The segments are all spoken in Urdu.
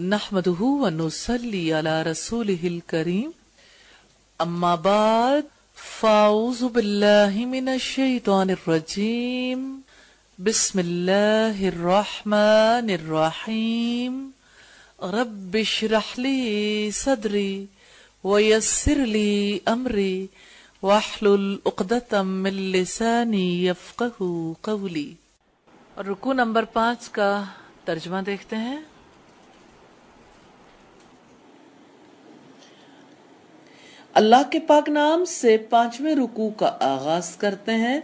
نحمده ونصلي على رسوله الكريم. أما بعد فأعوذ بالله من الشيطان الرجيم. بسم الله الرحمن الرحيم. رب اشرح لي صدري ويسر لي أمري واحلل عقدة من لساني يفقه قولي. اور رکو نمبر پانچ کا ترجمہ دیکھتے ہیں. اللہ کے پاک نام سے پانچویں رکو کا آغاز کرتے ہیں۔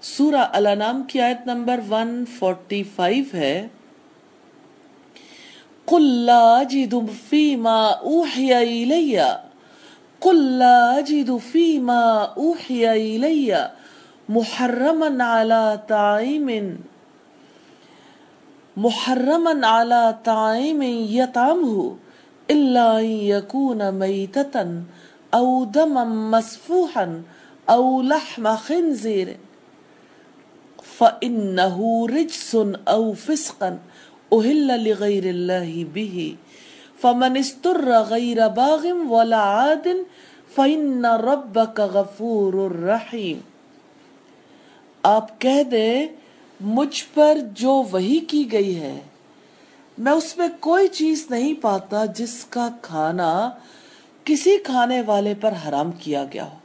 سورہ الانام کی آیت نمبر 145 ہے۔ قُلْ لَا جِدُ فِي مَا أُوحِيَ إِلَيَّ۔ قُلْ لَا جِدُ فِي مَا أُوحِيَ إِلَيَّ۔ محرما على طعام۔ محرما على طعام يطعمه۔ إلا أن يكون ميتة أو دما مسفوحا أو لحم خنزير. فإنه رجس أو فسقا أهل لغير الله به. فمن استر غير باغ ولا عاد فإن ربك غفور رحيم. آپ کہہ دیں، مجھ پر جو وہی کی گئی ہے میں اس میں کوئی چیز نہیں پاتا جس کا کھانا کسی کھانے والے پر حرام کیا گیا ہو،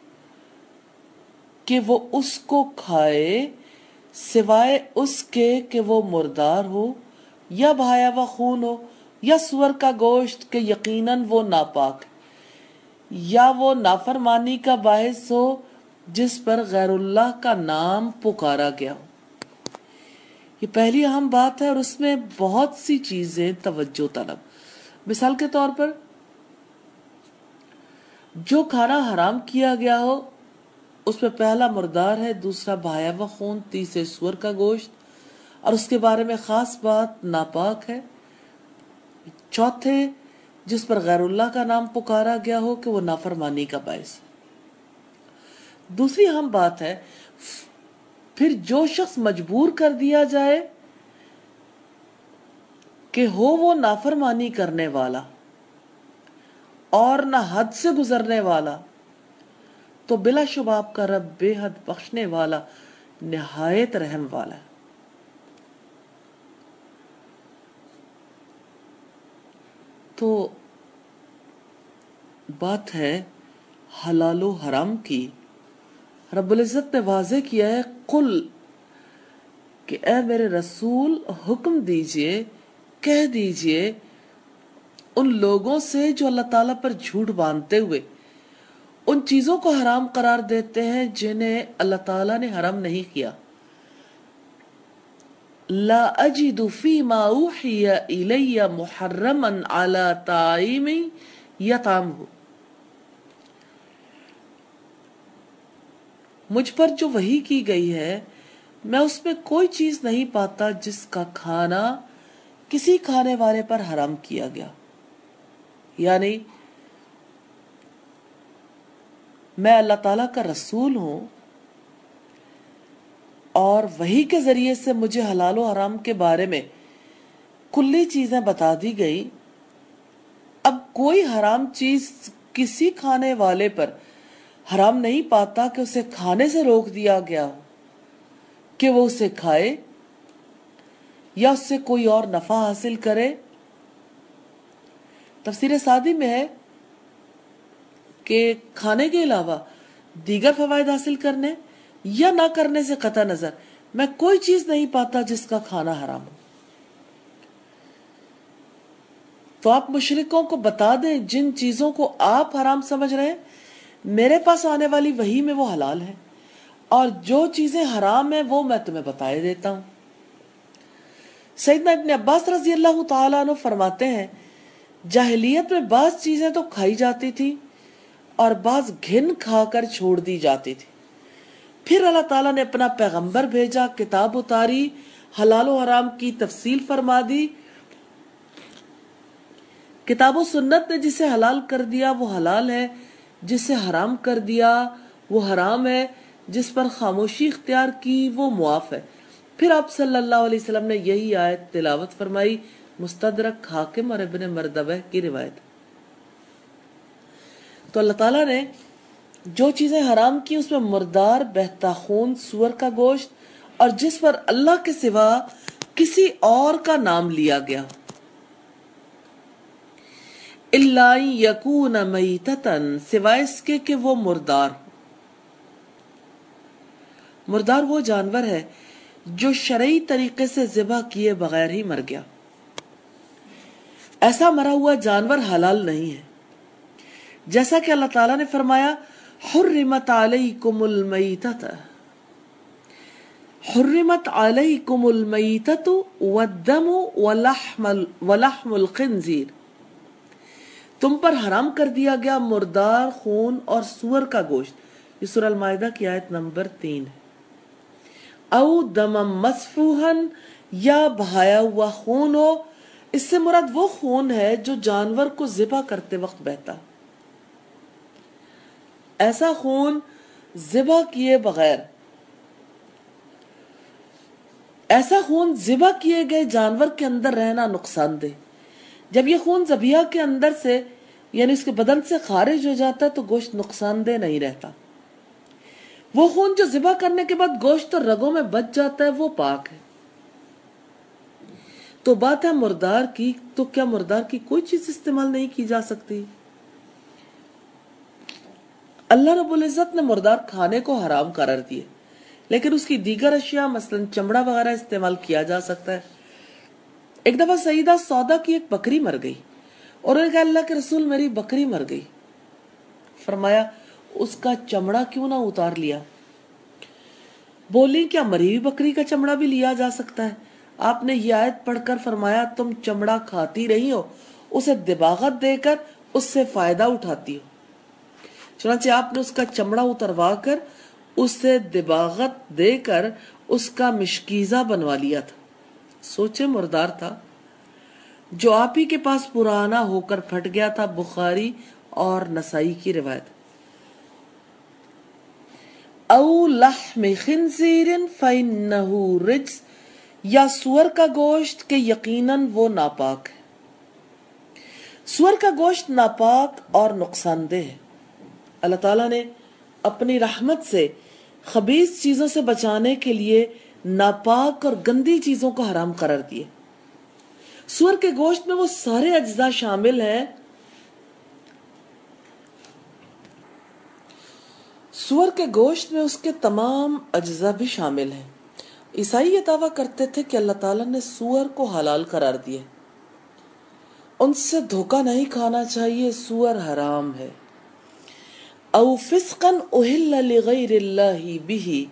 کہ وہ اس کو کھائے سوائے اس کے کہ وہ مردار ہو یا بھایا و خون ہو یا سور کا گوشت کہ یقیناً وہ ناپاک، یا وہ نافرمانی کا باعث ہو جس پر غیر اللہ کا نام پکارا گیا ہو۔ یہ پہلی اہم بات ہے اور اس میں بہت سی چیزیں توجہ طلب۔ مثال کے طور پر، جو کھانا حرام کیا گیا ہو، اس میں پہلا مردار ہے، دوسرا بھایا و خون، تیسرے سور کا گوشت، اور اس کے بارے میں خاص بات ناپاک ہے۔ چوتھے، جس پر غیر اللہ کا نام پکارا گیا ہو، کہ وہ نافرمانی کا باعث۔ ہے دوسری اہم بات ہے پھر جو شخص مجبور کر دیا جائے کہ ہو وہ نافرمانی کرنے والا اور نہ حد سے گزرنے والا، تو بلا شبہ آپ کا رب بے حد بخشنے والا، نہایت رحم والا ہے۔ تو بات ہے حلال و حرام کی۔ رب العزت نے واضح کیا ہے، قل کہ اے میرے رسول، حکم دیجیے، کہہ دیجیے ان لوگوں سے جو اللہ تعالیٰ پر جھوٹ باندھتے ہوئے ان چیزوں کو حرام قرار دیتے ہیں جنہیں اللہ تعالیٰ نے حرام نہیں کیا۔ لا اجد فی ما اوحی الی محرما علی تعیم یطعمہ۔ مجھ پر جو وہی کی گئی ہے، میں اس میں کوئی چیز نہیں پاتا جس کا کھانا کسی کھانے والے پر حرام کیا گیا۔ یعنی میں اللہ تعالیٰ کا رسول ہوں اور وہی کے ذریعے سے مجھے حلال و حرام کے بارے میں کلی چیزیں بتا دی گئی اب کوئی حرام چیز کسی کھانے والے پر حرام نہیں پاتا کہ اسے کھانے سے روک دیا گیا ہو، کہ وہ اسے کھائے یا اس سے کوئی اور نفع حاصل کرے۔ تفسیر سادی میں ہے کہ کھانے کے علاوہ دیگر فوائد حاصل کرنے یا نہ کرنے سے قطع نظر، میں کوئی چیز نہیں پاتا جس کا کھانا حرام ہو۔ تو آپ مشرکوں کو بتا دیں جن چیزوں کو آپ حرام سمجھ رہے ہیں میرے پاس آنے والی وہی میں وہ حلال ہے اور جو چیزیں حرام ہیں وہ میں تمہیں بتائے دیتا ہوں۔ سیدنا ابن عباس رضی اللہ تعالیٰ عنہ فرماتے ہیں، جاہلیت میں بعض چیزیں تو کھائی جاتی تھی اور بعض گھن کھا کر چھوڑ دی جاتی تھی۔ پھر اللہ تعالیٰ نے اپنا پیغمبر بھیجا، کتاب اتاری، حلال و حرام کی تفصیل فرما دی۔ کتاب و سنت نے جسے حلال کر دیا، وہ حلال ہے۔ جسے حرام کر دیا، وہ حرام ہے، جس پر خاموشی اختیار کی، وہ معاف ہے۔ پھر آپ صلی اللہ علیہ وسلم نے یہی آیت تلاوت فرمائی، مستدرک حاکم اور ابن مردبہ کی روایت۔ تو اللہ تعالیٰ نے جو چیزیں حرام کی، اس میں مردار، بہتا خون، سور کا گوشت اور جس پر اللہ کے سوا کسی اور کا نام لیا گیا۔ اللہ یقون میتتن سوائے اس کے کہ وہ مردار ہو۔ مردار وہ جانور ہے جو شرعی طریقے سے ذبح کیے بغیر ہی مر گیا۔ ایسا مرا ہوا جانور حلال نہیں ہے۔ جیسا کہ اللہ تعالیٰ نے فرمایا، حرمت علیکم المیتت حرمت علیکم المیتت والدم ولحم الخنزیر تم پر حرام کر دیا گیا مردار، خون اور سور کا گوشت۔ یہ سورہ المائدہ کی آیت نمبر تین ہے۔ او دم مسفوہن یا بہایا ہوا خون ہو۔ اس سے مراد وہ خون ہے جو جانور کو ذبح کرتے وقت بہتا۔ ایسا خون ذبح کیے بغیر، ایسا خون ذبح کیے گئے جانور کے اندر رہنا نقصان دہ۔ جب یہ خون زبیہ کے اندر سے یعنی اس کے بدن سے خارج ہو جاتا ہے تو گوشت نقصان دہ نہیں رہتا۔ وہ خون جو ذبح کرنے کے بعد گوشت اور رگوں میں بچ جاتا ہے، وہ پاک ہے۔ تو بات ہے مردار کی، تو کیا مردار کی کوئی چیز استعمال نہیں کی جا سکتی؟ اللہ رب العزت نے مردار کھانے کو حرام قرار دیے، لیکن اس کی دیگر اشیاء مثلا چمڑا وغیرہ استعمال کیا جا سکتا ہے۔ ایک دفعہ سیدہ سودا کی ایک بکری مر گئی اور انہوں نے کہا، اللہ کے رسول میری بکری مر گئی۔ فرمایا، اس کا چمڑا کیوں نہ اتار لیا؟ بولی، کیا مری ہوئی بکری کا چمڑا بھی لیا جا سکتا ہے؟ آپ نے یہ آیت پڑھ کر فرمایا، تم چمڑا کھاتی رہی ہو، اسے دباغت دے کر اس سے فائدہ اٹھاتی ہو۔ چنانچہ آپ نے اس کا چمڑا اتروا کر اس سے دباغت دے کر اس کا مشکیزہ بنوا لیا تھا۔ سوچے مردار تھا۔ جو آپ ہی کے پاس پرانا ہو کر پھٹ گیا تھا، بخاری اور نسائی کی روایت۔ او لحم خنزیر فإنه رجس، یا سور کا گوشت کہ یقیناً وہ ناپاک ہے۔ سور کا گوشت ناپاک اور نقصان دہ ہے۔ اللہ تعالیٰ نے اپنی رحمت سے خبیص چیزوں سے بچانے کے لیے ناپاک اور گندی چیزوں کو حرام قرار دیے۔ سور کے گوشت میں وہ سارے اجزاء شامل ہیں۔ سور کے گوشت میں اس کے تمام اجزاء بھی شامل ہیں۔ عیسائی یہ دعویٰ کرتے تھے کہ اللہ تعالیٰ نے سور کو حلال قرار دیے ان سے دھوکہ نہیں کھانا چاہیے، سور حرام ہے۔ او فسقن اہل لغیر اللہ بھی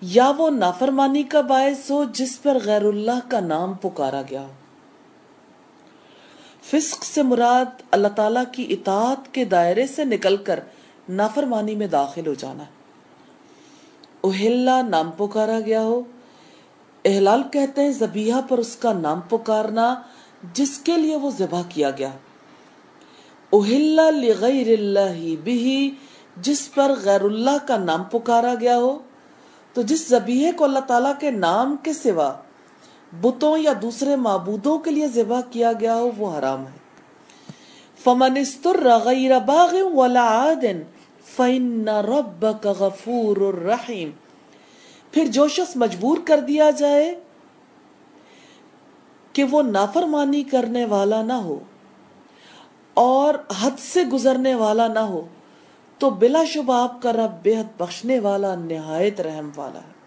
یا وہ نافرمانی کا باعث ہو جس پر غیر اللہ کا نام پکارا گیا۔ فسق سے مراد اللہ تعالیٰ کی اطاعت کے دائرے سے نکل کر نافرمانی میں داخل ہو جانا۔ ہے اہلا نام پکارا گیا ہو۔ احلال کہتے ہیں زبیہ پر اس کا نام پکارنا جس کے لیے وہ ذبح کیا گیا۔ اہلا لغیر اللہ بھی جس پر غیر اللہ کا نام پکارا گیا ہو۔ تو جس زبیہ کو اللہ تعالیٰ کے نام کے سوا بتوں یا دوسرے معبودوں کے لیے ذبح کیا گیا ہو، وہ حرام ہے۔ فمن استر غیر باغ ولا عادن فَإِنَّ رَبَّكَ غَفُورُ الرَّحِيمُ پھر جو شخص مجبور کر دیا جائے کہ وہ نافرمانی کرنے والا نہ ہو اور حد سے گزرنے والا نہ ہو تو بلا شبہ آپ کا رب بےحد بخشنے والا، نہایت رحم والا ہے۔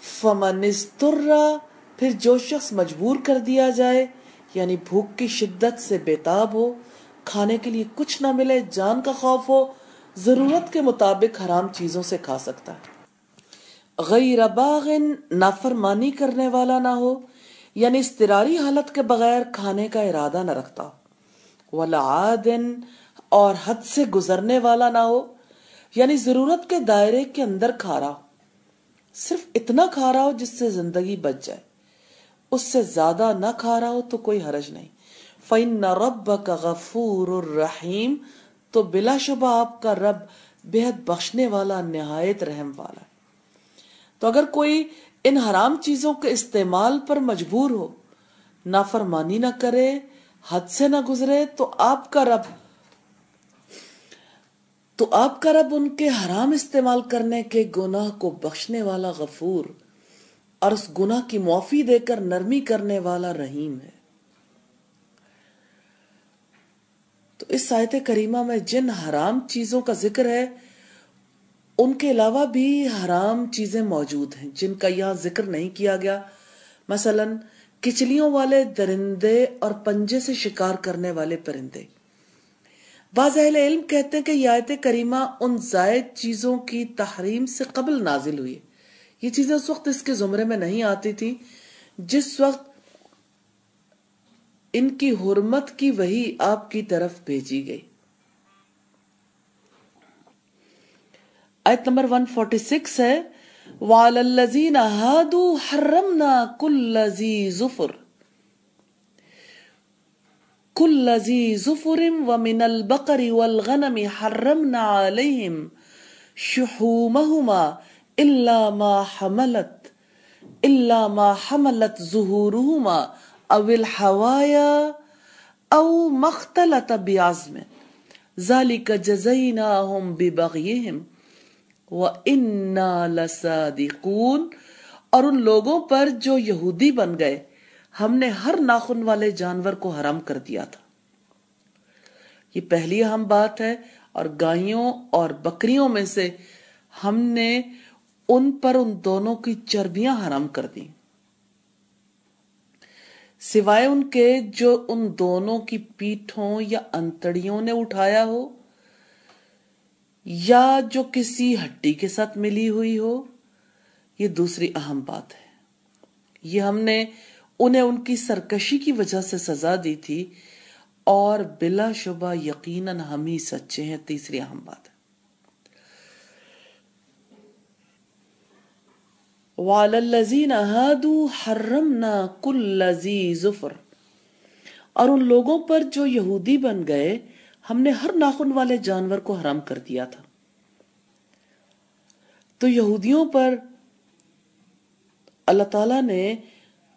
فمن استرا پھر جو شخص مجبور کر دیا جائے یعنی بھوک کی شدت سے بےتاب ہو، کھانے کے لیے کچھ نہ ملے، جان کا خوف ہو، ضرورت کے مطابق حرام چیزوں سے کھا سکتا ہے۔ غیر باغن نافرمانی کرنے والا نہ ہو یعنی استراری حالت کے بغیر کھانے کا ارادہ نہ رکھتا۔ ولا عادن اور حد سے گزرنے والا نہ ہو یعنی ضرورت کے دائرے کے اندر کھا رہا ہو۔ صرف اتنا کھا رہا ہو جس سے زندگی بچ جائے۔ اس سے زیادہ نہ کھا رہا ہو تو کوئی حرج نہیں۔ فَإِنَّ رَبَّكَ غَفُورُ الرَّحِيمُ تو بلا شبہ آپ کا رب بہت بخشنے والا، نہایت رحم والا تو اگر کوئی ان حرام چیزوں کے استعمال پر مجبور ہو، نافرمانی نہ کرے، حد سے نہ گزرے، تو آپ کا رب تو آپ کا رب ان کے حرام استعمال کرنے کے گناہ کو بخشنے والا غفور اور اس گناہ کی معافی دے کر نرمی کرنے والا رحیم ہے۔ تو اس آیت کریمہ میں جن حرام چیزوں کا ذکر ہے، ان کے علاوہ بھی حرام چیزیں موجود ہیں جن کا یہاں ذکر نہیں کیا گیا۔ مثلا، کچلیوں والے درندے اور پنجے سے شکار کرنے والے پرندے۔ بعض اہل علم کہتے ہیں کہ یہ آیت کریمہ ان زائد چیزوں کی تحریم سے قبل نازل ہوئی۔ یہ چیزیں اس وقت اس کے زمرے میں نہیں آتی تھی جس وقت ان کی حرمت کی وہی آپ کی طرف بھیجی گئی۔ آیت نمبر 146 ہے، وَعَلَى الَّذِينَ هَادُوا حَرَّمْنَا كُلَّ ذِي زُفُرٍ۔ كل ذي زفر ومن البقر والغنم حرمنا عليهم شحومهما إلا ما حملت، إلا ما حملت ظهورهما أو الحوايا أو ما اختلط بعزم ذلك جزيناهم ببغيهم وإنا لصادقون۔ اور ان لوگوں پر جو یہودی بن گئے ہم نے ہر ناخن والے جانور کو حرام کر دیا تھا۔ یہ پہلی اہم بات ہے اور گائیوں اور بکریوں میں سے ہم نے ان پر ان دونوں کی چربیاں حرام کر دی سوائے ان کے جو ان دونوں کی پیٹھوں یا انتڑیوں نے اٹھایا ہو یا جو کسی ہڈی کے ساتھ ملی ہوئی ہو، یہ دوسری اہم بات ہے۔ یہ ہم نے انہیں ان کی سرکشی کی وجہ سے سزا دی تھی اور بلا شبہ یقیناً ہم ہی سچے ہیں، تیسری اہم بات ہے۔ اور ان لوگوں پر جو یہودی بن گئے، ہم نے ہر ناخن والے جانور کو حرام کر دیا تھا۔ تو یہودیوں پر اللہ تعالی نے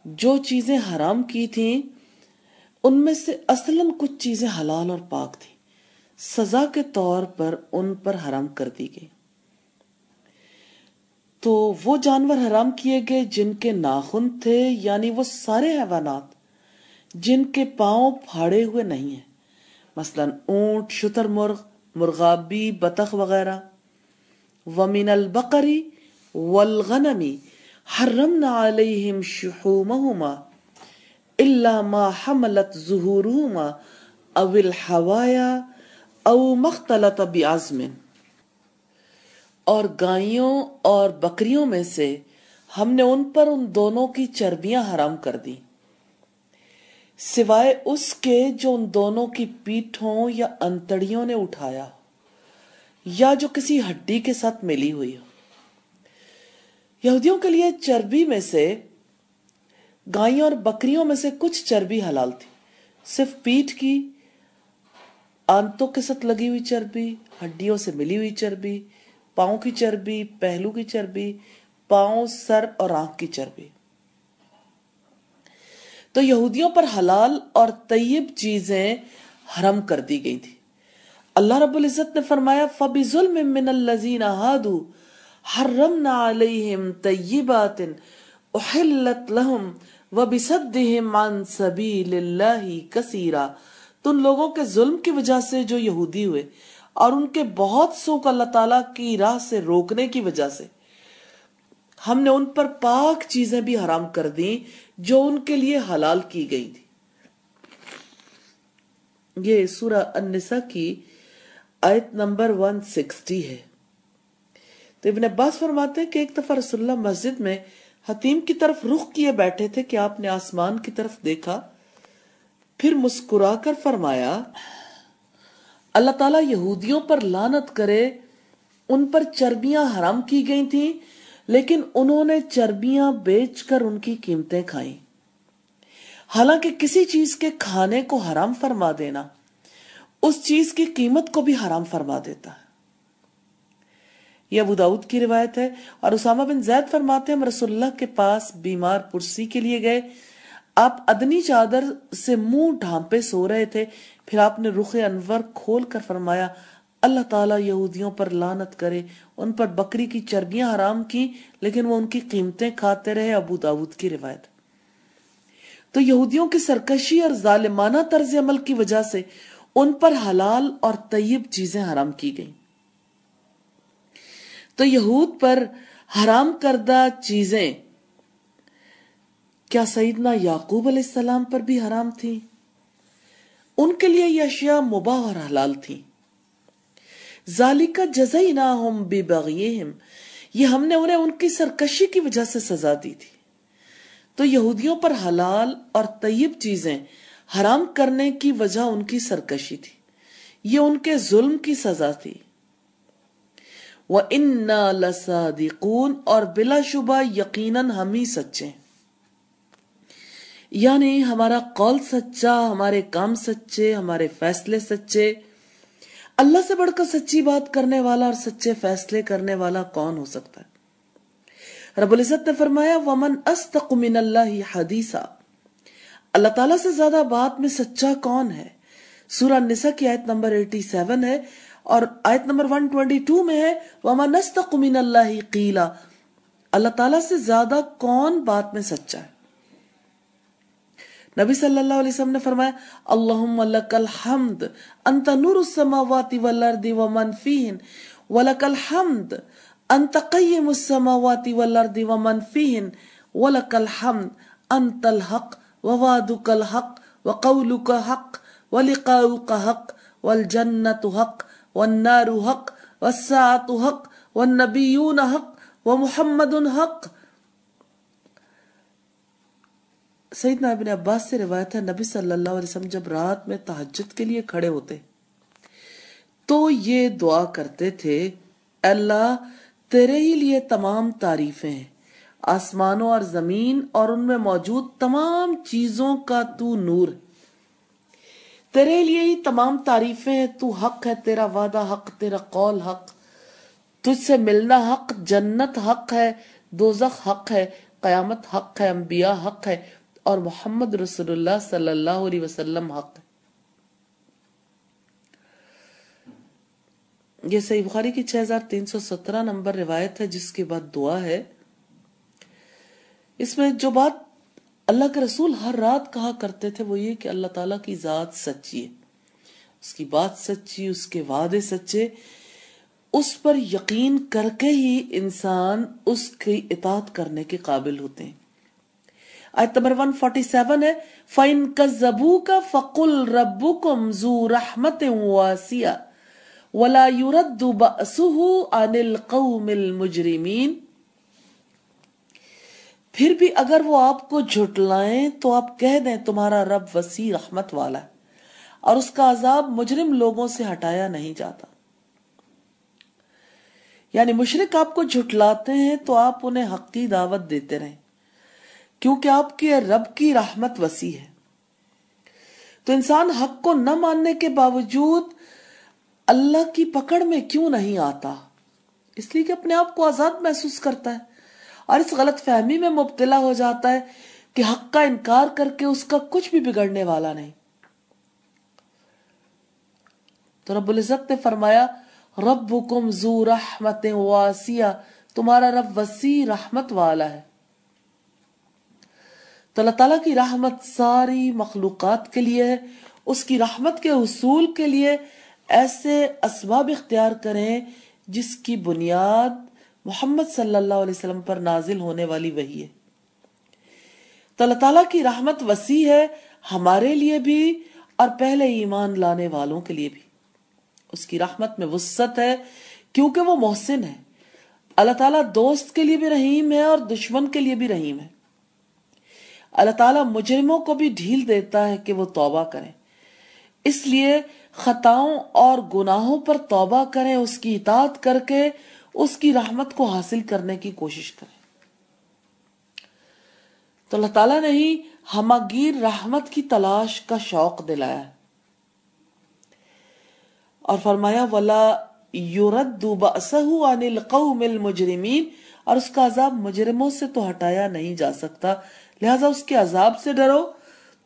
جو چیزیں حرام کی تھیں، ان میں سے اصلاً کچھ چیزیں حلال اور پاک تھیں۔ سزا کے طور پر ان پر حرام کر دی گئی۔ تو وہ جانور حرام کیے گئے جن کے ناخن تھے یعنی وہ سارے حیوانات جن کے پاؤں پھاڑے ہوئے نہیں ہیں۔ مثلا اونٹ، شتر مرغ، مرغابی، بطخ وغیرہ۔ ومن البقری والغنمی حرمنا علیہم شحومہما الا ما حملت ظہورہما او الحوایا او مختلط بعظم اور گائیوں اور بکریوں میں سے ہم نے ان پر ان دونوں کی چربیاں حرام کر دی سوائے اس کے جو ان دونوں کی پیٹھوں یا انتڑیوں نے اٹھایا یا جو کسی ہڈی کے ساتھ ملی ہوئی ہو۔ یہودیوں کے لیے چربی میں سے گائیوں اور بکریوں میں سے کچھ چربی حلال تھی۔ صرف پیٹ کی آنتوں کے ساتھ لگی ہوئی چربی، ہڈیوں سے ملی ہوئی چربی، پاؤں کی چربی، پہلو کی چربی، پاؤں، سر اور آنکھ کی چربی۔ تو یہودیوں پر حلال اور طیب چیزیں حرم کر دی گئی تھی۔ اللہ رب العزت نے فرمایا فبی ظلم من الزین حرمنا علیہم طیبات احلت لہم وبصدہم عن سبیل اللہ کثیرا۔ تو ان لوگوں کے ظلم کی وجہ سے جو یہودی ہوئے اور ان کے بہت سو اللہ تعالیٰ کی راہ سے روکنے کی وجہ سے ہم نے ان پر پاک چیزیں بھی حرام کر دیں جو ان کے لیے حلال کی گئی تھی۔ یہ سورہ النساء کی آیت نمبر 160 ہے۔ تو ابن عباس فرماتے ہیں کہ ایک دفعہ رسول اللہ مسجد میں حتیم کی طرف رخ کیے بیٹھے تھے کہ آپ نے آسمان کی طرف دیکھا۔ پھر مسکرا کر فرمایا، اللہ تعالیٰ یہودیوں پر لانت کرے، ان پر چربیاں حرام کی گئی تھیں، لیکن انہوں نے چربیاں بیچ کر ان کی قیمتیں کھائیں۔ حالانکہ کسی چیز کے کھانے کو حرام فرما دینا، اس چیز کی قیمت کو بھی حرام فرما دیتا۔ ہے یہ ابو داود کی روایت ہے اور اسامہ بن زید فرماتے ہیں، ہم رسول اللہ کے پاس بیمار پرسی کے لیے گئے۔ آپ ادنی چادر سے منہ ڈھانپے سو رہے تھے۔ پھر آپ نے رخ انور کھول کر فرمایا، اللہ تعالیٰ یہودیوں پر لانت کرے۔ ان پر بکری کی چربیاں حرام کی لیکن وہ ان کی قیمتیں کھاتے رہے۔ ابو داود کی روایت۔ تو یہودیوں کی سرکشی اور ظالمانہ طرز عمل کی وجہ سے ان پر حلال اور طیب چیزیں حرام کی گئیں۔ تو یہود پر حرام کردہ چیزیں۔ کیا سیدنا یعقوب علیہ السلام پر بھی حرام تھی ان کے لیے یہ اشیاء مباح اور حلال تھی ذالکہ جزیناہم ببغیہم، یہ ہم نے انہیں ان کی سرکشی کی وجہ سے سزا دی تھی۔ تو یہودیوں پر حلال اور طیب چیزیں حرام کرنے کی وجہ ان کی سرکشی تھی۔ یہ ان کے ظلم کی سزا تھی۔ وَإِنَّا لَصَادِقُونَ اور بلا شبہ یقیناً ہم ہی سچے ہیں۔ یعنی ہمارا قول سچا، ہمارے کام سچے، ہمارے فیصلے سچے۔ اللہ سے بڑھ کر سچی بات کرنے والا اور سچے فیصلے کرنے والا کون ہو سکتا ہے؟ رب العزت نے فرمایا، ومن استق من اللہ حدیثا اللہ تعالیٰ سے زیادہ بات میں سچا کون ہے؟ سورہ نساء کی آیت نمبر 87 ہے۔ اور آیت نمبر 122 میں ہے ومن استق من اللہ قیلا اللہ تعالیٰ سے زیادہ کون بات میں سچا ہے؟ نبی صلی اللہ علیہ وسلم نے فرمایا، اللہم لک الحمد، انت نور السماوات والارض ومن فیہن، ولک الحمد، انت قیم السماوات والارض ومن فیہن، ولک الحمد، انت الحق، ووعدک الحق، وقولک حق، ولقاؤک حق، والجنت حق والنار حق والساعت حق والنبیون حق ومحمد حق. سیدنا ابن عباس سے روایت ہے، نبی صلی اللہ علیہ وسلم جب رات میں تحجد کے لیے کھڑے ہوتے، تو یہ دعا کرتے تھے، اللہ تیرے ہی لیے تمام تعریفیں ہیں آسمانوں اور زمین اور ان میں موجود تمام چیزوں کا تو نور ہے تیرے لیے ہی تمام تعریفیں تو حق ہے، تیرا وعدہ حق، تیرا قول حق۔ تجھ سے ملنا حق، جنت حق ہے، دوزخ حق ہے، قیامت حق ہے، انبیاء حق ہے، اور محمد رسول اللہ صلی اللہ علیہ وسلم حق ہے۔ یہ صحیح بخاری کی 6317 نمبر روایت ہے، جس کے بعد دعا ہے۔ اس میں جو بات اللہ کے رسول ہر رات کہا کرتے تھے وہ یہ کہ اللہ تعالیٰ کی ذات سچی ہے۔ اس کی بات سچی، اس کے وعدے سچے۔ اس پر یقین کر کے ہی انسان اس کی اطاعت کرنے کے قابل ہوتے ہیں۔ آیت نمبر 147 ہے، فَإِن كَذَّبُوكَ فَقُلْ رَبُّكُمْ ذُو رَحْمَةٍ وَاسِيَةٍ وَلَا يُرَدُّ بَأْسُهُ عَنِ الْقَوْمِ الْمُجْرِمِينَ۔ پھر بھی اگر وہ آپ کو جھٹلائیں تو آپ کہہ دیں تمہارا رب وسیع رحمت والا ہے، اور اس کا عذاب مجرم لوگوں سے ہٹایا نہیں جاتا۔ یعنی مشرق آپ کو جھٹلاتے ہیں تو آپ انہیں حق کی دعوت دیتے رہیں، کیونکہ آپ کے رب کی رحمت وسیع ہے۔ تو انسان حق کو نہ ماننے کے باوجود اللہ کی پکڑ میں کیوں نہیں آتا؟ اس لیے کہ اپنے آپ کو آزاد محسوس کرتا ہے۔ اور اس غلط فہمی میں مبتلا ہو جاتا ہے کہ حق کا انکار کر کے اس کا کچھ بھی بگڑنے والا نہیں۔ تو رب العزت نے فرمایا، ربکم ذو رحمت واسیہ تمہارا رب وسیع رحمت والا ہے۔ تو اللہ تعالیٰ کی رحمت ساری مخلوقات کے لیے ہے، اس کی رحمت کے حصول کے لیے ایسے اسباب اختیار کریں جس کی بنیاد محمد صلی اللہ علیہ وسلم پر نازل ہونے والی وہی ہے۔ تو اللہ تعالیٰ کی رحمت وسیع ہے ہمارے لیے بھی اور پہلے ایمان لانے والوں کے لیے بھی۔ اس کی رحمت میں وسط ہے کیونکہ وہ محسن ہے۔ اللہ تعالیٰ دوست کے لیے بھی رحیم ہے اور دشمن کے لیے بھی رحیم ہے۔ اللہ تعالیٰ مجرموں کو بھی ڈھیل دیتا ہے کہ وہ توبہ کریں۔ اس لیے خطاؤں اور گناہوں پر توبہ کریں، اس کی اطاعت کر کے اس کی رحمت کو حاصل کرنے کی کوشش کریں۔ تو اللہ تعالیٰ نے ہی ہماگیر رحمت کی تلاش کا شوق دلایا۔ ہے اور فرمایا، ولا یورد عن القوم المجرمین اور اس کا عذاب مجرموں سے تو ہٹایا نہیں جا سکتا۔ لہذا اس کے عذاب سے ڈرو۔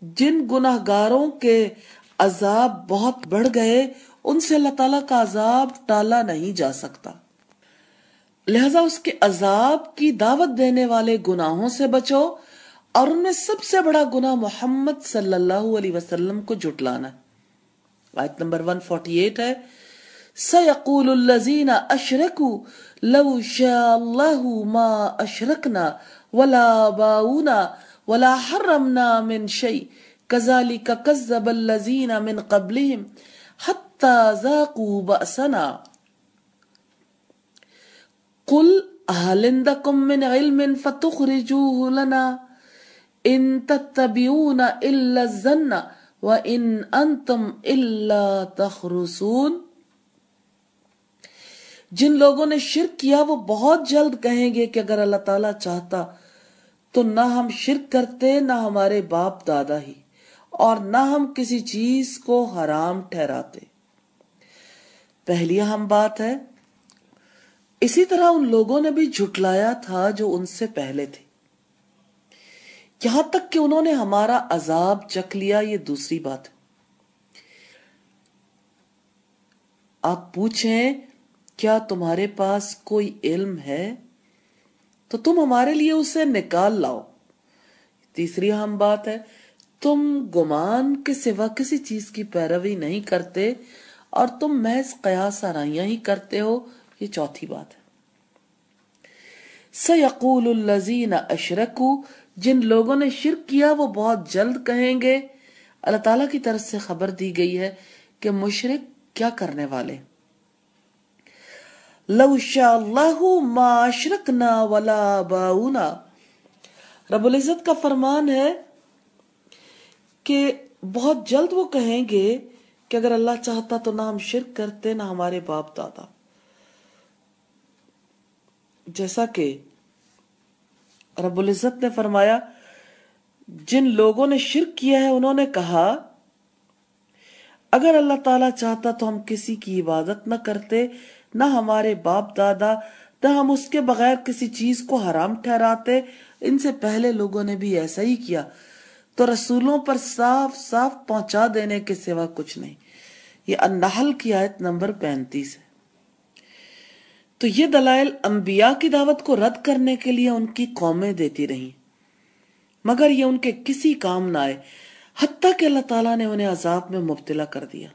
جن گناہ گاروں کے عذاب بہت بڑھ گئے، ان سے اللہ تعالیٰ کا عذاب ٹالا نہیں جا سکتا۔ لہذا اس کے عذاب کی دعوت دینے والے گناہوں سے بچو اور ان میں سب سے بڑا گناہ محمد صلی اللہ علیہ وسلم کو جٹلانا آیت نمبر 148 ہے۔ سَيَقُولُ الَّذِينَ أَشْرَكُوا لَوْ شَاءَ اللَّهُ مَا أَشْرَكْنَا وَلَا بَاؤُنَا وَلَا حَرَّمْنَا مِنْ شَيْءٍ كَذَلِكَ كَذَّبَ الَّذِينَ مِنْ قَبْلِهِمْ حَتَّى ذَاقُوا بَأْسَنَا۔ قل هل عندكم من علم فتخرجوه لنا ان تتبعون الا الظن وان انتم الا تخرسون جن لوگوں نے شرک کیا، وہ بہت جلد کہیں گے کہ اگر اللہ تعالی چاہتا تو نہ ہم شرک کرتے، نہ ہمارے باپ دادا ہی، اور نہ ہم کسی چیز کو حرام ٹھہراتے۔ پہلی اہم بات ہے اسی طرح ان لوگوں نے بھی جھٹلایا تھا جو ان سے پہلے تھے۔ یہاں تک کہ انہوں نے ہمارا عذاب چک لیا، یہ دوسری بات آپ پوچھیں، کیا تمہارے پاس کوئی علم ہے؟ تو تم ہمارے لیے اسے نکال لاؤ۔ تیسری اہم بات ہے، تم گمان کے سوا کسی چیز کی پیروی نہیں کرتے اور تم محض قیاس آرائیاں ہی کرتے ہو۔ یہ چوتھی بات ہے۔ سیقول الذین اشرکو جن لوگوں نے شرک کیا، وہ بہت جلد کہیں گے۔ اللہ تعالیٰ کی طرف سے خبر دی گئی ہے کہ مشرک کیا کرنے والے۔ لو شاء اللہ ما اشرکنا ولا باؤنا۔ رب العزت کا فرمان ہے کہ بہت جلد وہ کہیں گے کہ اگر اللہ چاہتا تو نہ ہم شرک کرتے، نہ ہمارے باپ دادا۔ جیسا کہ رب العزت نے فرمایا، جن لوگوں نے شرک کیا ہے، انہوں نے کہا، اگر اللہ تعالی چاہتا تو ہم کسی کی عبادت نہ کرتے، نہ ہمارے باپ دادا، نہ ہم اس کے بغیر کسی چیز کو حرام ٹھہراتے۔ ان سے پہلے لوگوں نے بھی ایسا ہی کیا۔ تو رسولوں پر صاف صاف پہنچا دینے کے سوا کچھ نہیں۔ یہ النحل کی آیت نمبر پینتیس ہے۔ تو یہ دلائل انبیاء کی دعوت کو رد کرنے کے لیے ان کی قومیں دیتی رہی مگر یہ ان کے کسی کام نہ آئے، حتیٰ کہ اللہ تعالیٰ نے انہیں عذاب میں مبتلا کر دیا۔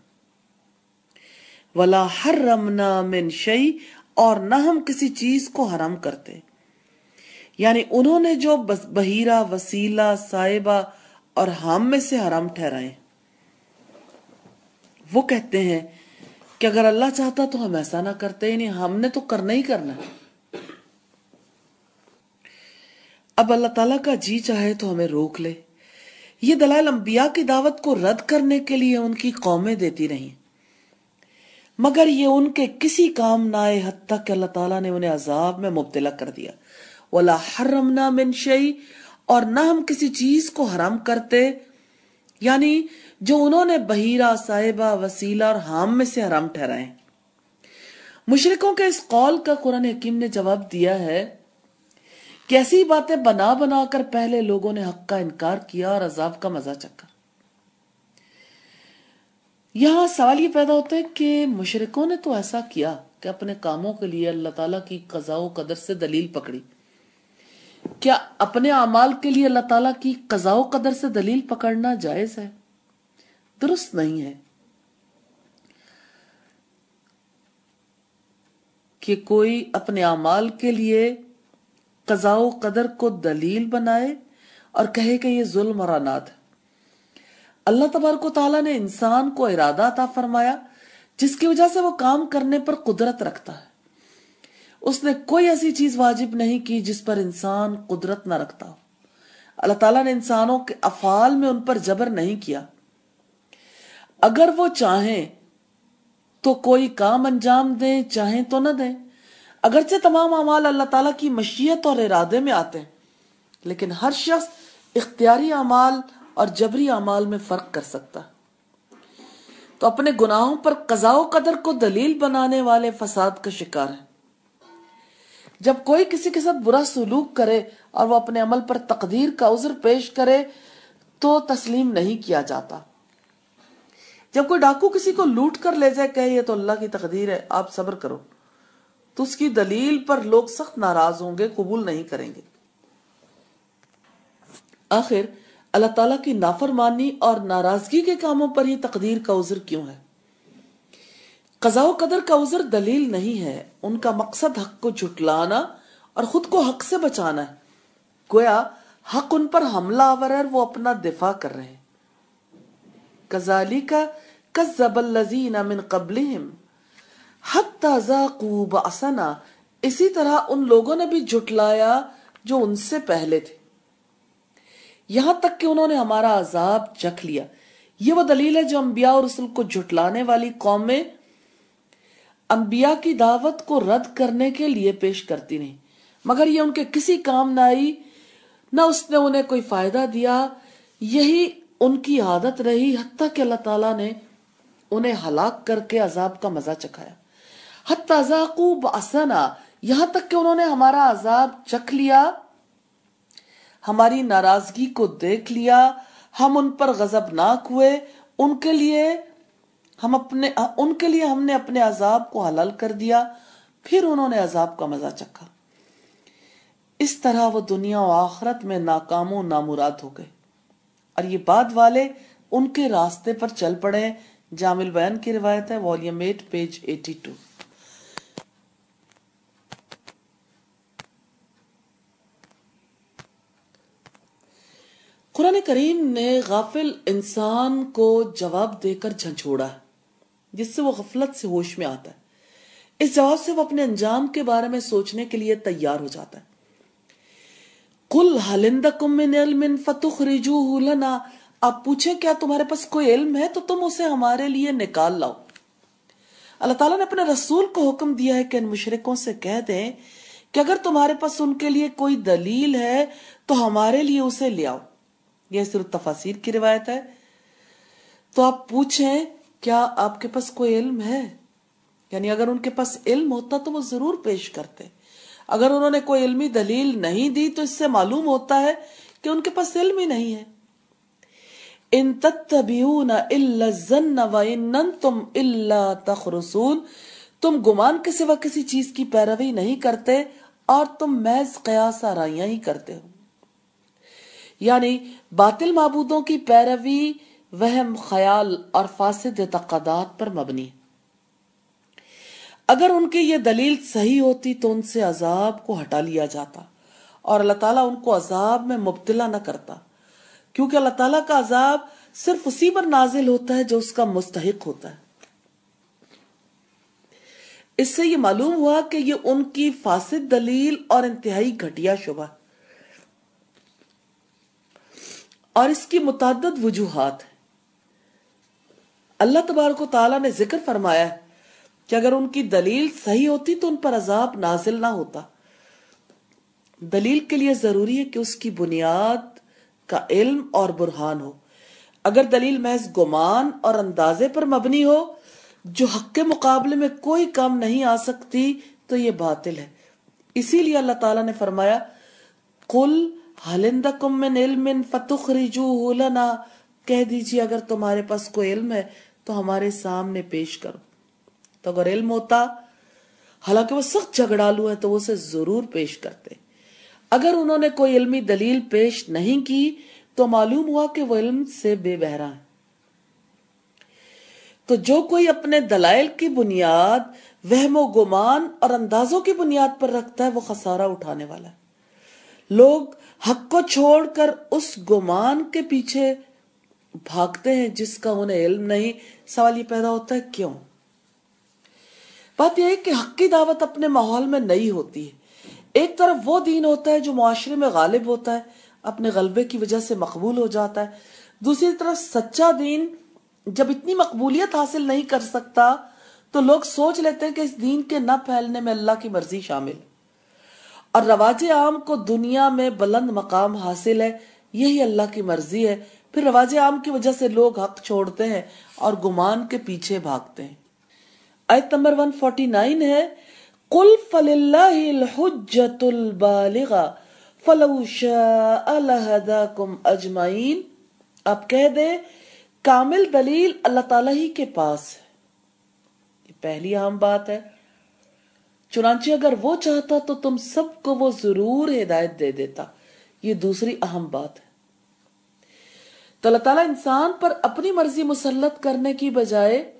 ولا حرمنا من شیء اور نہ ہم کسی چیز کو حرام کرتے۔ یعنی انہوں نے جو بحیرہ وسیلہ، صاحبہ اور حام میں سے حرام ٹھہرائے۔ وہ کہتے ہیں کہ اگر اللہ چاہتا تو ہم ایسا نہ کرتے ہی نہیں ہم نے تو کرنا ہی کرنا۔ اب اللہ تعالیٰ کا جی چاہے تو ہمیں روک لے۔ یہ دلائل انبیاء کی دعوت کو رد کرنے کے لیے ان کی قومیں دیتی رہی مگر یہ ان کے کسی کام نہ آئے حتیٰ کہ اللہ تعالیٰ نے انہیں عذاب میں مبتلا کر دیا۔ وَلَا حَرَّمْنَا مِن شَيْءٍ، اور نہ ہم کسی چیز کو حرام کرتے یعنی جو انہوں نے بحیرہ صاحبہ وسیلہ اور حام میں سے حرام ٹھہرائے مشرکوں کے اس قول کا قرآن حکیم نے جواب دیا ہے کہ ایسی باتیں بنا بنا کر پہلے لوگوں نے حق کا انکار کیا اور عذاب کا مزہ چکا یہاں سوال یہ پیدا ہوتا ہے کہ مشرکوں نے تو ایسا کیا کہ اپنے کاموں کے لیے اللہ تعالیٰ کی قضاء و قدر سے دلیل پکڑی؟ کیا اپنے اعمال کے لیے اللہ تعالیٰ کی قضاء و قدر سے دلیل پکڑنا جائز ہے؟ درست نہیں ہے کہ کوئی اپنے اعمال کے لیے قضاء و قدر کو دلیل بنائے اور کہے کہ یہ ظلم اور اناد ہے۔ اللہ تبارک و تعالیٰ نے انسان کو ارادہ عطا فرمایا، جس کی وجہ سے وہ کام کرنے پر قدرت رکھتا ہے۔ اس نے کوئی ایسی چیز واجب نہیں کی جس پر انسان قدرت نہ رکھتا ہو۔ اللہ تعالیٰ نے انسانوں کے افعال میں ان پر جبر نہیں کیا۔ اگر وہ چاہیں تو کوئی کام انجام دیں، چاہیں تو نہ دیں۔ اگرچہ تمام اعمال اللہ تعالیٰ کی مشیت اور ارادے میں آتے ہیں، لیکن ہر شخص اختیاری اعمال اور جبری اعمال میں فرق کر سکتا۔ تو اپنے گناہوں پر قضاء و قدر کو دلیل بنانے والے فساد کا شکار ہے جب کوئی کسی کے ساتھ برا سلوک کرے اور وہ اپنے عمل پر تقدیر کا عذر پیش کرے تو تسلیم نہیں کیا جاتا۔ جب کوئی ڈاکو کسی کو لوٹ کر لے جائے کہ یہ تو اللہ کی تقدیر ہے، آپ صبر کرو۔ تو اس کی دلیل پر لوگ سخت ناراض ہوں گے، قبول نہیں کریں گے۔ آخر، اللہ تعالیٰ کی نافرمانی اور ناراضگی کے کاموں پر ہی تقدیر کا عذر کیوں ہے؟ قضاء و قدر کا عذر دلیل نہیں ہے۔ ان کا مقصد حق کو جھٹلانا اور خود کو حق سے بچانا ہے۔ گویا، حق ان پر حملہ آور ہے وہ اپنا دفاع کر رہے ہیں۔ کزالی کا کذب الذین من قبلہم حتی ذاقوا بأسنا۔ اسی طرح ان لوگوں نے بھی جھٹلایا جو ان سے پہلے تھے۔ یہاں تک کہ انہوں نے ہمارا عذاب چکھ لیا۔ یہ وہ دلیل ہے جو انبیاء اور رسول کو جھٹلانے والی قومیں انبیاء کی دعوت کو رد کرنے کے لیے پیش کرتی نہیں مگر یہ ان کے کسی کام نہ آئی، نہ اس نے انہیں کوئی فائدہ دیا۔ یہی ان کی عادت رہی حتیٰ کہ اللہ تعالیٰ نے انہیں ہلاک کر کے عذاب کا مزہ چکھایا۔ حتیٰ ذاقو بأسنا، یہاں تک کہ انہوں نے ہمارا عذاب چکھ لیا، ہماری ناراضگی کو دیکھ لیا، ہم ان پر غضبناک ہوئے، ان کے لیے ہم اپنے، ان کے لیے ہم نے اپنے عذاب کو حلال کر دیا، پھر انہوں نے عذاب کا مزہ چکھا۔ اس طرح وہ دنیا و آخرت میں ناکام و نامراد ہو گئے۔ اور یہ بعد والے ان کے راستے پر چل پڑے جامل بیان کی روایت ہے volume eight page eighty two Quran کریم نے غافل انسان کو جواب دے کر جھنچوڑا جس سے وہ غفلت سے ہوش میں آتا ہے۔ اس جواب سے وہ اپنے انجام کے بارے میں سوچنے کے لیے تیار ہو جاتا ہے۔ کل ہلندکم من علم فتخرجوه لنا؟ آپ پوچھیں کیا تمہارے پاس کوئی علم ہے تو تم اسے ہمارے لیے نکال لاؤ۔ اللہ تعالیٰ نے اپنے رسول کو حکم دیا ہے کہ ان مشرکوں سے کہہ دیں کہ اگر تمہارے پاس ان کے لیے کوئی دلیل ہے تو ہمارے لیے اسے لے آؤ۔ یہ صرف تفاصیر کی روایت ہے۔ تو آپ پوچھیں کیا آپ کے پاس کوئی علم ہے؟ یعنی اگر ان کے پاس علم ہوتا تو وہ ضرور پیش کرتے۔ اگر انہوں نے کوئی علمی دلیل نہیں دی تو اس سے معلوم ہوتا ہے کہ ان کے پاس علم ہی نہیں ہے۔ ان تتبعون الا الظن وان انتم الا تخرسون تم گمان کے سوا کسی چیز کی پیروی نہیں کرتے اور تم محض قیاس آرائیاں ہی کرتے ہو۔ یعنی باطل معبودوں کی پیروی، وہم، خیال اور فاسد اعتقادات پر مبنی۔ اگر ان کی یہ دلیل صحیح ہوتی تو ان سے عذاب کو ہٹا لیا جاتا اور اللہ تعالیٰ ان کو عذاب میں مبتلا نہ کرتا کیونکہ اللہ تعالیٰ کا عذاب صرف اسی پر نازل ہوتا ہے جو اس کا مستحق ہوتا ہے۔ اس سے یہ معلوم ہوا کہ یہ ان کی فاسد دلیل اور انتہائی گھٹیا شبہ اور اس کی متعدد وجوہات اللہ تبارک و تعالیٰ نے ذکر فرمایا ہے کہ اگر ان کی دلیل صحیح ہوتی تو ان پر عذاب نازل نہ ہوتا۔ دلیل کے لیے ضروری ہے کہ اس کی بنیاد کا علم اور برہان ہو۔ اگر دلیل محض گمان اور اندازے پر مبنی ہو، جو حق کے مقابلے میں کوئی کام نہیں آ سکتی، تو یہ باطل ہے۔ اسی لیے اللہ تعالیٰ نے فرمایا کل ہلندکم من علم فتخرجوه لنا؟ کہہ دیجیے اگر تمہارے پاس کوئی علم ہے، تو ہمارے سامنے پیش کرو۔ تو اگر علم ہوتا، حالانکہ وہ سخت جھگڑالو ہے تو وہ اسے ضرور پیش کرتے۔ اگر انہوں نے کوئی علمی دلیل پیش نہیں کی، تو معلوم ہوا کہ وہ علم سے بے بہرا ہے تو جو کوئی اپنے دلائل کی بنیاد، وہم و گمان اور اندازوں کی بنیاد پر رکھتا ہے، وہ خسارہ اٹھانے والا ہے۔ لوگ حق کو چھوڑ کر اس گمان کے پیچھے بھاگتے ہیں جس کا انہیں علم نہیں۔ سوال یہ پیدا ہوتا ہے، کیوں؟ بات یہ ہے کہ حق کی دعوت اپنے ماحول میں نئی ہوتی ہے۔ ایک طرف وہ دین ہوتا ہے جو معاشرے میں غالب ہوتا ہے، اپنے غلبے کی وجہ سے مقبول ہو جاتا ہے۔ دوسری طرف سچا دین جب اتنی مقبولیت حاصل نہیں کر سکتا، تو لوگ سوچ لیتے ہیں کہ اس دین کے نہ پھیلنے میں اللہ کی مرضی شامل۔ اور رواج عام کو دنیا میں بلند مقام حاصل ہے، یہی اللہ کی مرضی ہے۔ پھر رواج عام کی وجہ سے لوگ حق چھوڑتے ہیں اور گمان کے پیچھے بھاگتے ہیں۔ آیت نمبر 149 ہے، قل فللہ الحجت البالغہ فلو شاء لہداکم اجمعین اب کہہ دیں، کامل دلیل اللہ تعالیٰ ہی کے پاس ہے۔ یہ پہلی اہم بات ہے۔ چنانچہ اگر وہ چاہتا تو تم سب کو وہ ضرور ہدایت دے دیتا۔ یہ دوسری اہم بات ہے۔ تو اللہ تعالیٰ انسان پر اپنی مرضی مسلط کرنے کی بجائے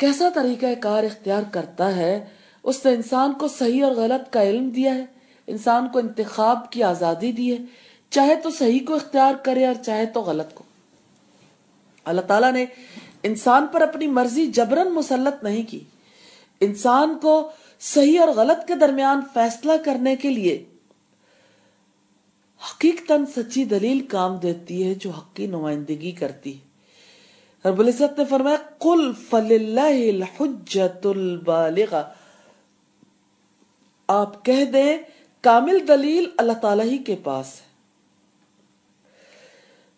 کیسا طریقہ کار اختیار کرتا ہے؟ اس نے انسان کو صحیح اور غلط کا علم دیا ہے، انسان کو انتخاب کی آزادی دی ہے۔ چاہے تو صحیح کو اختیار کرے اور چاہے تو غلط کو۔ اللہ تعالیٰ نے انسان پر اپنی مرضی جبرن مسلط نہیں کی۔ انسان کو صحیح اور غلط کے درمیان فیصلہ کرنے کے لیے حقیقتاً سچی دلیل کام دیتی ہے جو حق کی نمائندگی کرتی ہے۔ رب العزت نے فرمایا، قل فللہ الحجت البالغہ آپ کہہ دیں، کامل دلیل اللہ تعالیٰ ہی کے پاس ہے۔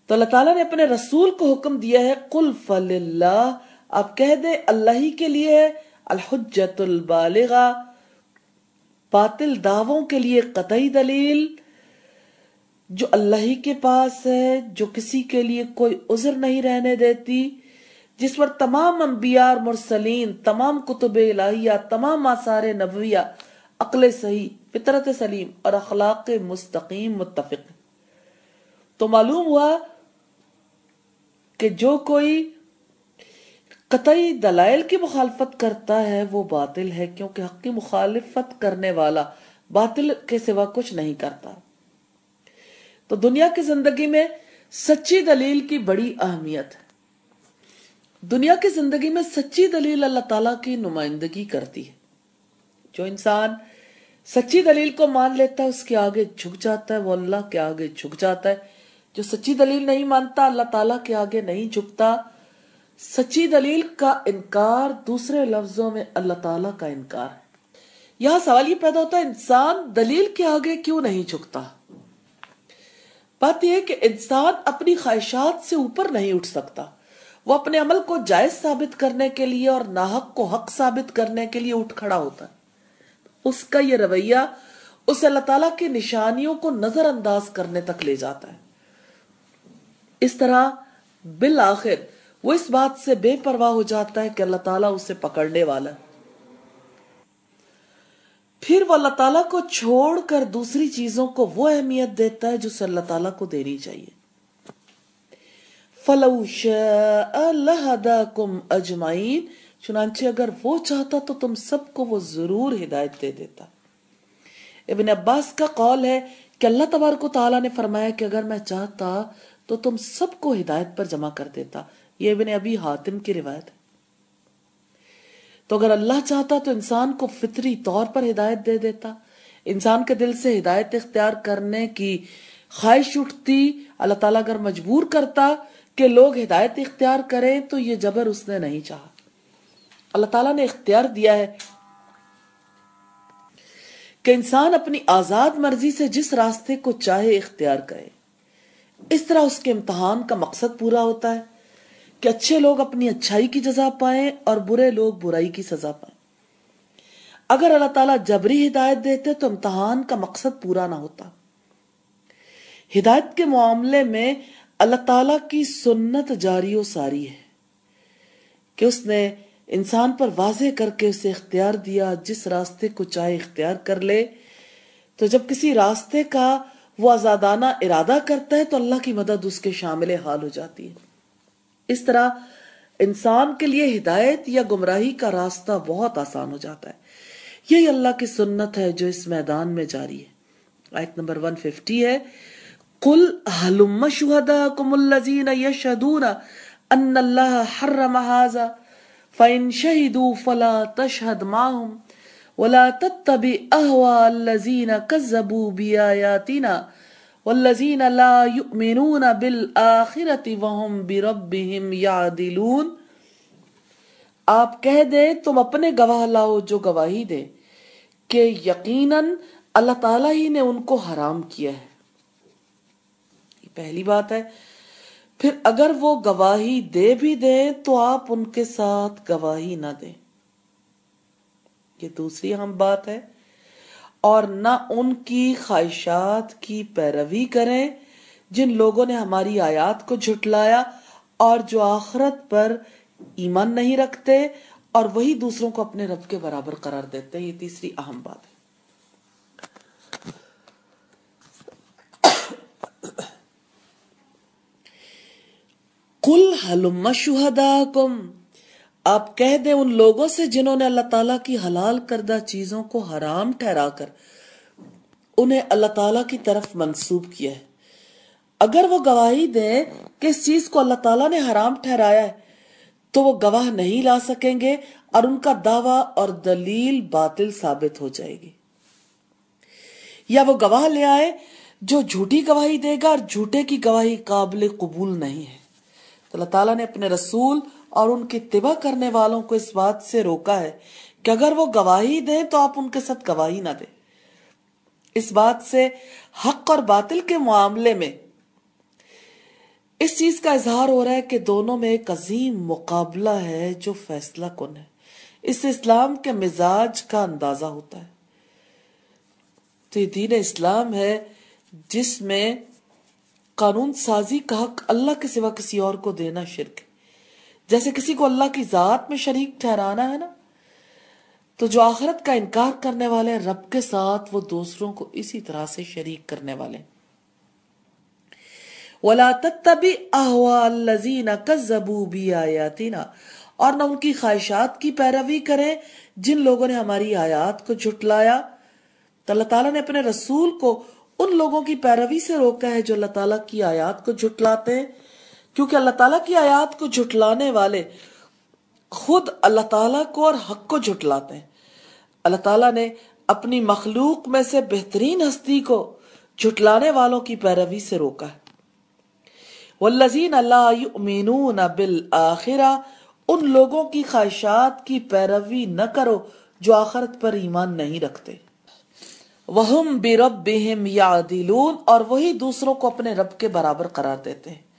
تو اللہ تعالیٰ نے اپنے رسول کو حکم دیا ہے، قل فل اللہ آپ کہہ دیں، اللہ ہی کے لیے الحجت البالغہ باطل دعووں کے لیے قطعی دلیل۔ جو اللہ ہی کے پاس ہے، جو کسی کے لیے کوئی عذر نہیں رہنے دیتی، جس پر تمام انبیاء اور مرسلین، تمام کتب الہیہ، تمام آثار نبویہ، عقل صحیح، فطرت سلیم اور اخلاق مستقیم متفق تو معلوم ہوا کہ جو کوئی قطعی دلائل کی مخالفت کرتا ہے، وہ باطل ہے، کیونکہ حق کی مخالفت کرنے والا باطل کے سوا کچھ نہیں کرتا۔ تو دنیا کی زندگی میں سچی دلیل کی بڑی اہمیت ہے۔ دنیا کی زندگی میں سچی دلیل اللہ تعالیٰ کی نمائندگی کرتی ہے۔ جو انسان سچی دلیل کو مان لیتا ہے، اس کے آگے جھک جاتا ہے، وہ اللہ کے آگے جھک جاتا ہے۔ جو سچی دلیل نہیں مانتا، اللہ تعالیٰ کے آگے نہیں جھکتا۔ سچی دلیل کا انکار دوسرے لفظوں میں اللہ تعالیٰ کا انکار ہے۔ یہاں سوال یہ پیدا ہوتا ہے، انسان دلیل کے آگے کیوں نہیں جھکتا؟ بات یہ ہے کہ انسان اپنی خواہشات سے اوپر نہیں اٹھ سکتا۔ وہ اپنے عمل کو جائز ثابت کرنے کے لیے اور ناحق کو حق ثابت کرنے کے لیے اٹھ کھڑا ہوتا ہے۔ اس کا یہ رویہ اس اللہ تعالیٰ کی نشانیوں کو نظر انداز کرنے تک لے جاتا ہے۔ اس طرح بالآخر وہ اس بات سے بے پرواہ ہو جاتا ہے کہ اللہ تعالیٰ اسے پکڑنے والا ہے۔ پھر وہ اللہ تعالیٰ کو چھوڑ کر دوسری چیزوں کو وہ اہمیت دیتا ہے جو سے اللہ تعالیٰ کو دینی چاہیے۔ فلوش اللہ کم اجمائین چنانچہ اگر وہ چاہتا تو تم سب کو وہ ضرور ہدایت دے دیتا۔ ابن عباس کا قول ہے کہ اللہ تبارک و تعالیٰ نے فرمایا کہ اگر میں چاہتا تو تم سب کو ہدایت پر جمع کر دیتا۔ یہ ابن ابی حاتم کی روایت ہے۔ تو اگر اللہ چاہتا تو انسان کو فطری طور پر ہدایت دے دیتا۔ انسان کے دل سے ہدایت اختیار کرنے کی خواہش اٹھتی، اللہ تعالیٰ اگر مجبور کرتا کہ لوگ ہدایت اختیار کریں تو یہ جبر اس نے نہیں چاہا۔ اللہ تعالیٰ نے اختیار دیا ہے کہ انسان اپنی آزاد مرضی سے جس راستے کو چاہے اختیار کرے۔ اس طرح اس کے امتحان کا مقصد پورا ہوتا ہے۔ کہ اچھے لوگ اپنی اچھائی کی جزا پائیں اور برے لوگ برائی کی سزا پائیں۔ اگر اللہ تعالیٰ جبری ہدایت دیتے تو امتحان کا مقصد پورا نہ ہوتا۔ ہدایت کے معاملے میں اللہ تعالیٰ کی سنت جاری و ساری ہے کہ اس نے انسان پر واضح کر کے اسے اختیار دیا، جس راستے کو چاہے اختیار کر لے۔ تو جب کسی راستے کا وہ آزادانہ ارادہ کرتا ہے تو اللہ کی مدد اس کے شامل حال ہو جاتی ہے۔ اس طرح انسان کے لیے ہدایت یا گمراہی کا راستہ بہت آسان ہو جاتا ہے۔ یہی اللہ کی سنت ہے جو اس میدان میں جاری ہے۔ آیت نمبر 150 ہے، قل حلم شہداکم اللذین یشہدون ان اللہ حرم حازہ فَإِن شَهِدُوا فَلَا تَشْهَدْ مَعْهُمْ وَلَا تَتَّبِ أَهْوَى الَّذِينَ كَذَّبُوا بِآيَاتِنَا وَالَّذِينَ لَا يُؤْمِنُونَ بِالْآخِرَةِ وَهُمْ بِرَبِّهِمْ يَعْدِلُونَ آپ کہہ دیں، تم اپنے گواہ لاؤ جو گواہی دے کہ یقیناً اللہ تعالیٰ ہی نے ان کو حرام کیا ہے۔ یہ پہلی بات ہے۔ پھر اگر وہ گواہی دے بھی دے تو آپ ان کے ساتھ گواہی نہ دیں۔ یہ دوسری اہم بات ہے۔ اور نہ ان کی خواہشات کی پیروی کریں جن لوگوں نے ہماری آیات کو جھٹلایا اور جو آخرت پر ایمان نہیں رکھتے اور وہی دوسروں کو اپنے رب کے برابر قرار دیتے ہیں۔ یہ تیسری اہم بات ہے۔ کل حلم شہدا کم آپ کہہ دیں ان لوگوں سے جنہوں نے اللہ تعالیٰ کی حلال کردہ چیزوں کو حرام ٹھہرا کر انہیں اللہ تعالیٰ کی طرف منسوب کیا ہے۔ اگر وہ گواہی دیں کہ اس چیز کو اللہ تعالیٰ نے حرام ٹھہرایا ہے، تو وہ گواہ نہیں لا سکیں گے اور ان کا دعویٰ اور دلیل باطل ثابت ہو جائے گی۔ یا وہ گواہ لے آئے جو جھوٹی گواہی دے گا اور جھوٹے کی گواہی قابل قبول نہیں ہے۔ تو اللہ تعالیٰ نے اپنے رسول اور ان کی اتباع کرنے والوں کو اس بات سے روکا ہے کہ اگر وہ گواہی دیں تو آپ ان کے ساتھ گواہی نہ دیں۔ اس بات سے حق اور باطل کے معاملے میں اس چیز کا اظہار ہو رہا ہے کہ دونوں میں ایک عظیم مقابلہ ہے جو فیصلہ کن ہے۔ اس اسلام کے مزاج کا اندازہ ہوتا ہے۔ تو یہ دین اسلام ہے جس میں قانون سازی کا حق اللہ کے سوا کسی اور کو دینا شرک ہے۔ جیسے کسی کو اللہ کی ذات میں شریک ٹھہرانا ہے نا، تو جو آخرت کا انکار کرنے والے رب کے ساتھ وہ دوسروں کو اسی طرح سے شریک کرنے والے وَلَا تَتَّبِ أَهْوَا الَّذِينَ كَذَّبُوا بِآيَاتِنَا۔ اور نہ ان کی خواہشات کی پیروی کریں جن لوگوں نے ہماری آیات کو جھٹلایا۔ تو اللہ تعالیٰ نے اپنے رسول کو ان لوگوں کی پیروی سے روکا ہے جو اللہ تعالیٰ کی آیات کو جھٹلاتے ہیں۔ کیونکہ اللہ تعالیٰ کی آیات کو جھٹلانے والے خود اللہ تعالیٰ کو اور حق کو جھٹلاتے ہیں۔ اللہ تعالیٰ نے اپنی مخلوق میں سے بہترین ہستی کو جھٹلانے والوں کی پیروی سے روکا ہے۔ والذین لا یؤمنون بالآخرہ ان لوگوں کی خواہشات کی پیروی نہ کرو جو آخرت پر ایمان نہیں رکھتے۔ وہم بربہم یعدلون اور وہی دوسروں کو اپنے رب کے برابر قرار دیتے ہیں۔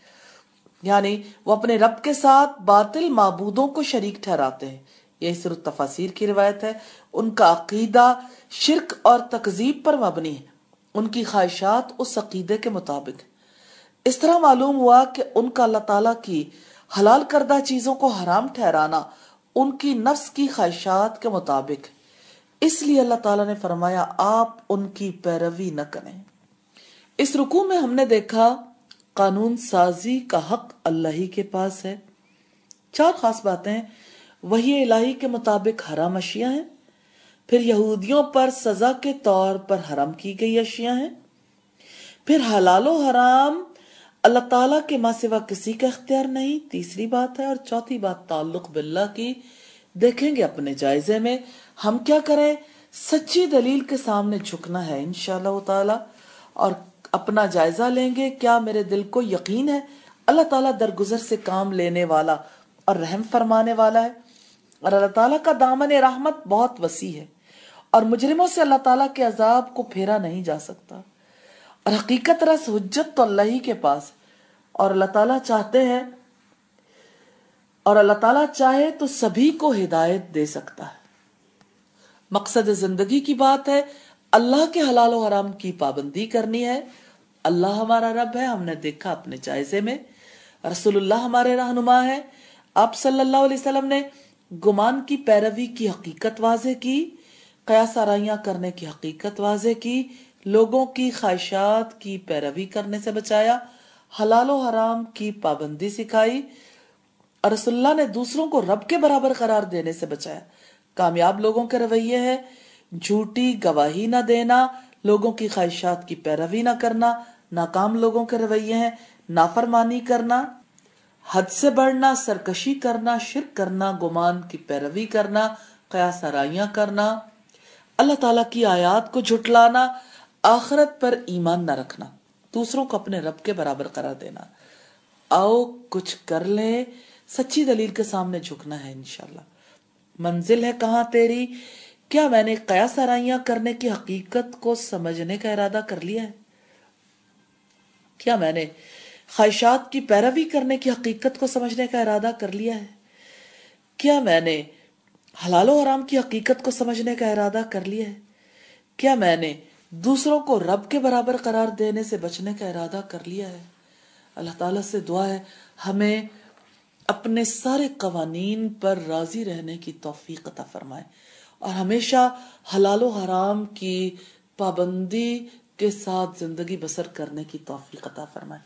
یعنی وہ اپنے رب کے ساتھ باطل معبودوں کو شریک ٹھہراتے ہیں۔ یہ صرف تفاصیر کی روایت ہے۔ ان کا عقیدہ شرک اور تقزیب پر مبنی ہے۔ ان کی خواہشات اس عقیدے کے مطابق اس طرح معلوم ہوا کہ ان کا اللہ تعالیٰ کی حلال کردہ چیزوں کو حرام ٹھہرانا ان کی نفس کی خواہشات کے مطابق اس لیے اللہ تعالیٰ نے فرمایا، آپ ان کی پیروی نہ کریں۔ اس رکو میں ہم نے دیکھا قانون سازی کا حق اللہ ہی کے پاس ہے۔ چار خاص باتیں وہی الہی کے مطابق حرام اشیاء ہیں۔ پھر یہودیوں پر سزا کے طور پر حرام کی گئی اشیاء ہیں۔ پھر حلال و حرام اللہ تعالیٰ کے ماں سوا کسی کا اختیار نہیں۔ تیسری بات ہے اور چوتھی بات، تعلق باللہ کی۔ دیکھیں گے اپنے جائزے میں ہم کیا کریں۔ سچی دلیل کے سامنے جھکنا ہے انشاءاللہ تعالی۔ اور اپنا جائزہ لیں گے؟ کیا میرے دل کو یقین ہے؟ اللہ تعالیٰ درگزر سے کام لینے والا اور رحم فرمانے والا ہے۔ اور اللہ تعالیٰ کا دامن رحمت بہت وسیع ہے۔ اور مجرموں سے اللہ تعالیٰ کے عذاب کو پھیرا نہیں جا سکتا۔ اور حقیقت رس حجت تو اللہ ہی کے پاس۔ اور اللہ تعالیٰ چاہتے ہیں، اور اللہ تعالیٰ چاہے تو سبھی کو ہدایت دے سکتا ہے۔ مقصد زندگی کی بات ہے، اللہ کے حلال و حرام کی پابندی کرنی ہے۔ اللہ ہمارا رب ہے، ہم نے دیکھا اپنے جائزے میں۔ رسول اللہ ہمارے رہنما ہے آپ صلی اللہ علیہ وسلم نے گمان کی پیروی کی حقیقت واضح کی، قیاس آرائیاں کرنے کی حقیقت واضح کی، لوگوں کی خواہشات کی پیروی کرنے سے بچایا، حلال و حرام کی پابندی سکھائی۔ اور رسول اللہ نے دوسروں کو رب کے برابر قرار دینے سے بچایا۔ کامیاب لوگوں کے رویے ہے جھوٹی گواہی نہ دینا، لوگوں کی خواہشات کی پیروی نہ کرنا ناکام لوگوں کے رویے ہیں، نافرمانی کرنا، حد سے بڑھنا، سرکشی کرنا، شرک کرنا، گمان کی پیروی کرنا، قیاس آرائیاں کرنا، اللہ تعالیٰ کی آیات کو جھٹلانا، آخرت پر ایمان نہ رکھنا، دوسروں کو اپنے رب کے برابر قرار دینا۔ آؤ کچھ کر لیں، سچی دلیل کے سامنے جھکنا ہے انشاءاللہ۔ منزل ہے کہاں تیری؟ کیا میں نے قیاس آرائیاں کرنے کی حقیقت کو سمجھنے کا ارادہ کر لیا ہے؟ کیا میں نے خواہشات کی پیروی کرنے کی حقیقت کو سمجھنے کا ارادہ کر لیا ہے؟ کیا میں نے حلال و حرام کی حقیقت کو سمجھنے کا ارادہ کر لیا ہے؟ کیا میں نے دوسروں کو رب کے برابر قرار دینے سے بچنے کا ارادہ کر لیا ہے؟ اللہ تعالیٰ سے دعا ہے، ہمیں اپنے سارے قوانین پر راضی رہنے کی توفیق عطا فرمائے اور ہمیشہ حلال و حرام کی پابندی کے ساتھ زندگی بسر کرنے کی توفیق عطا فرمائے۔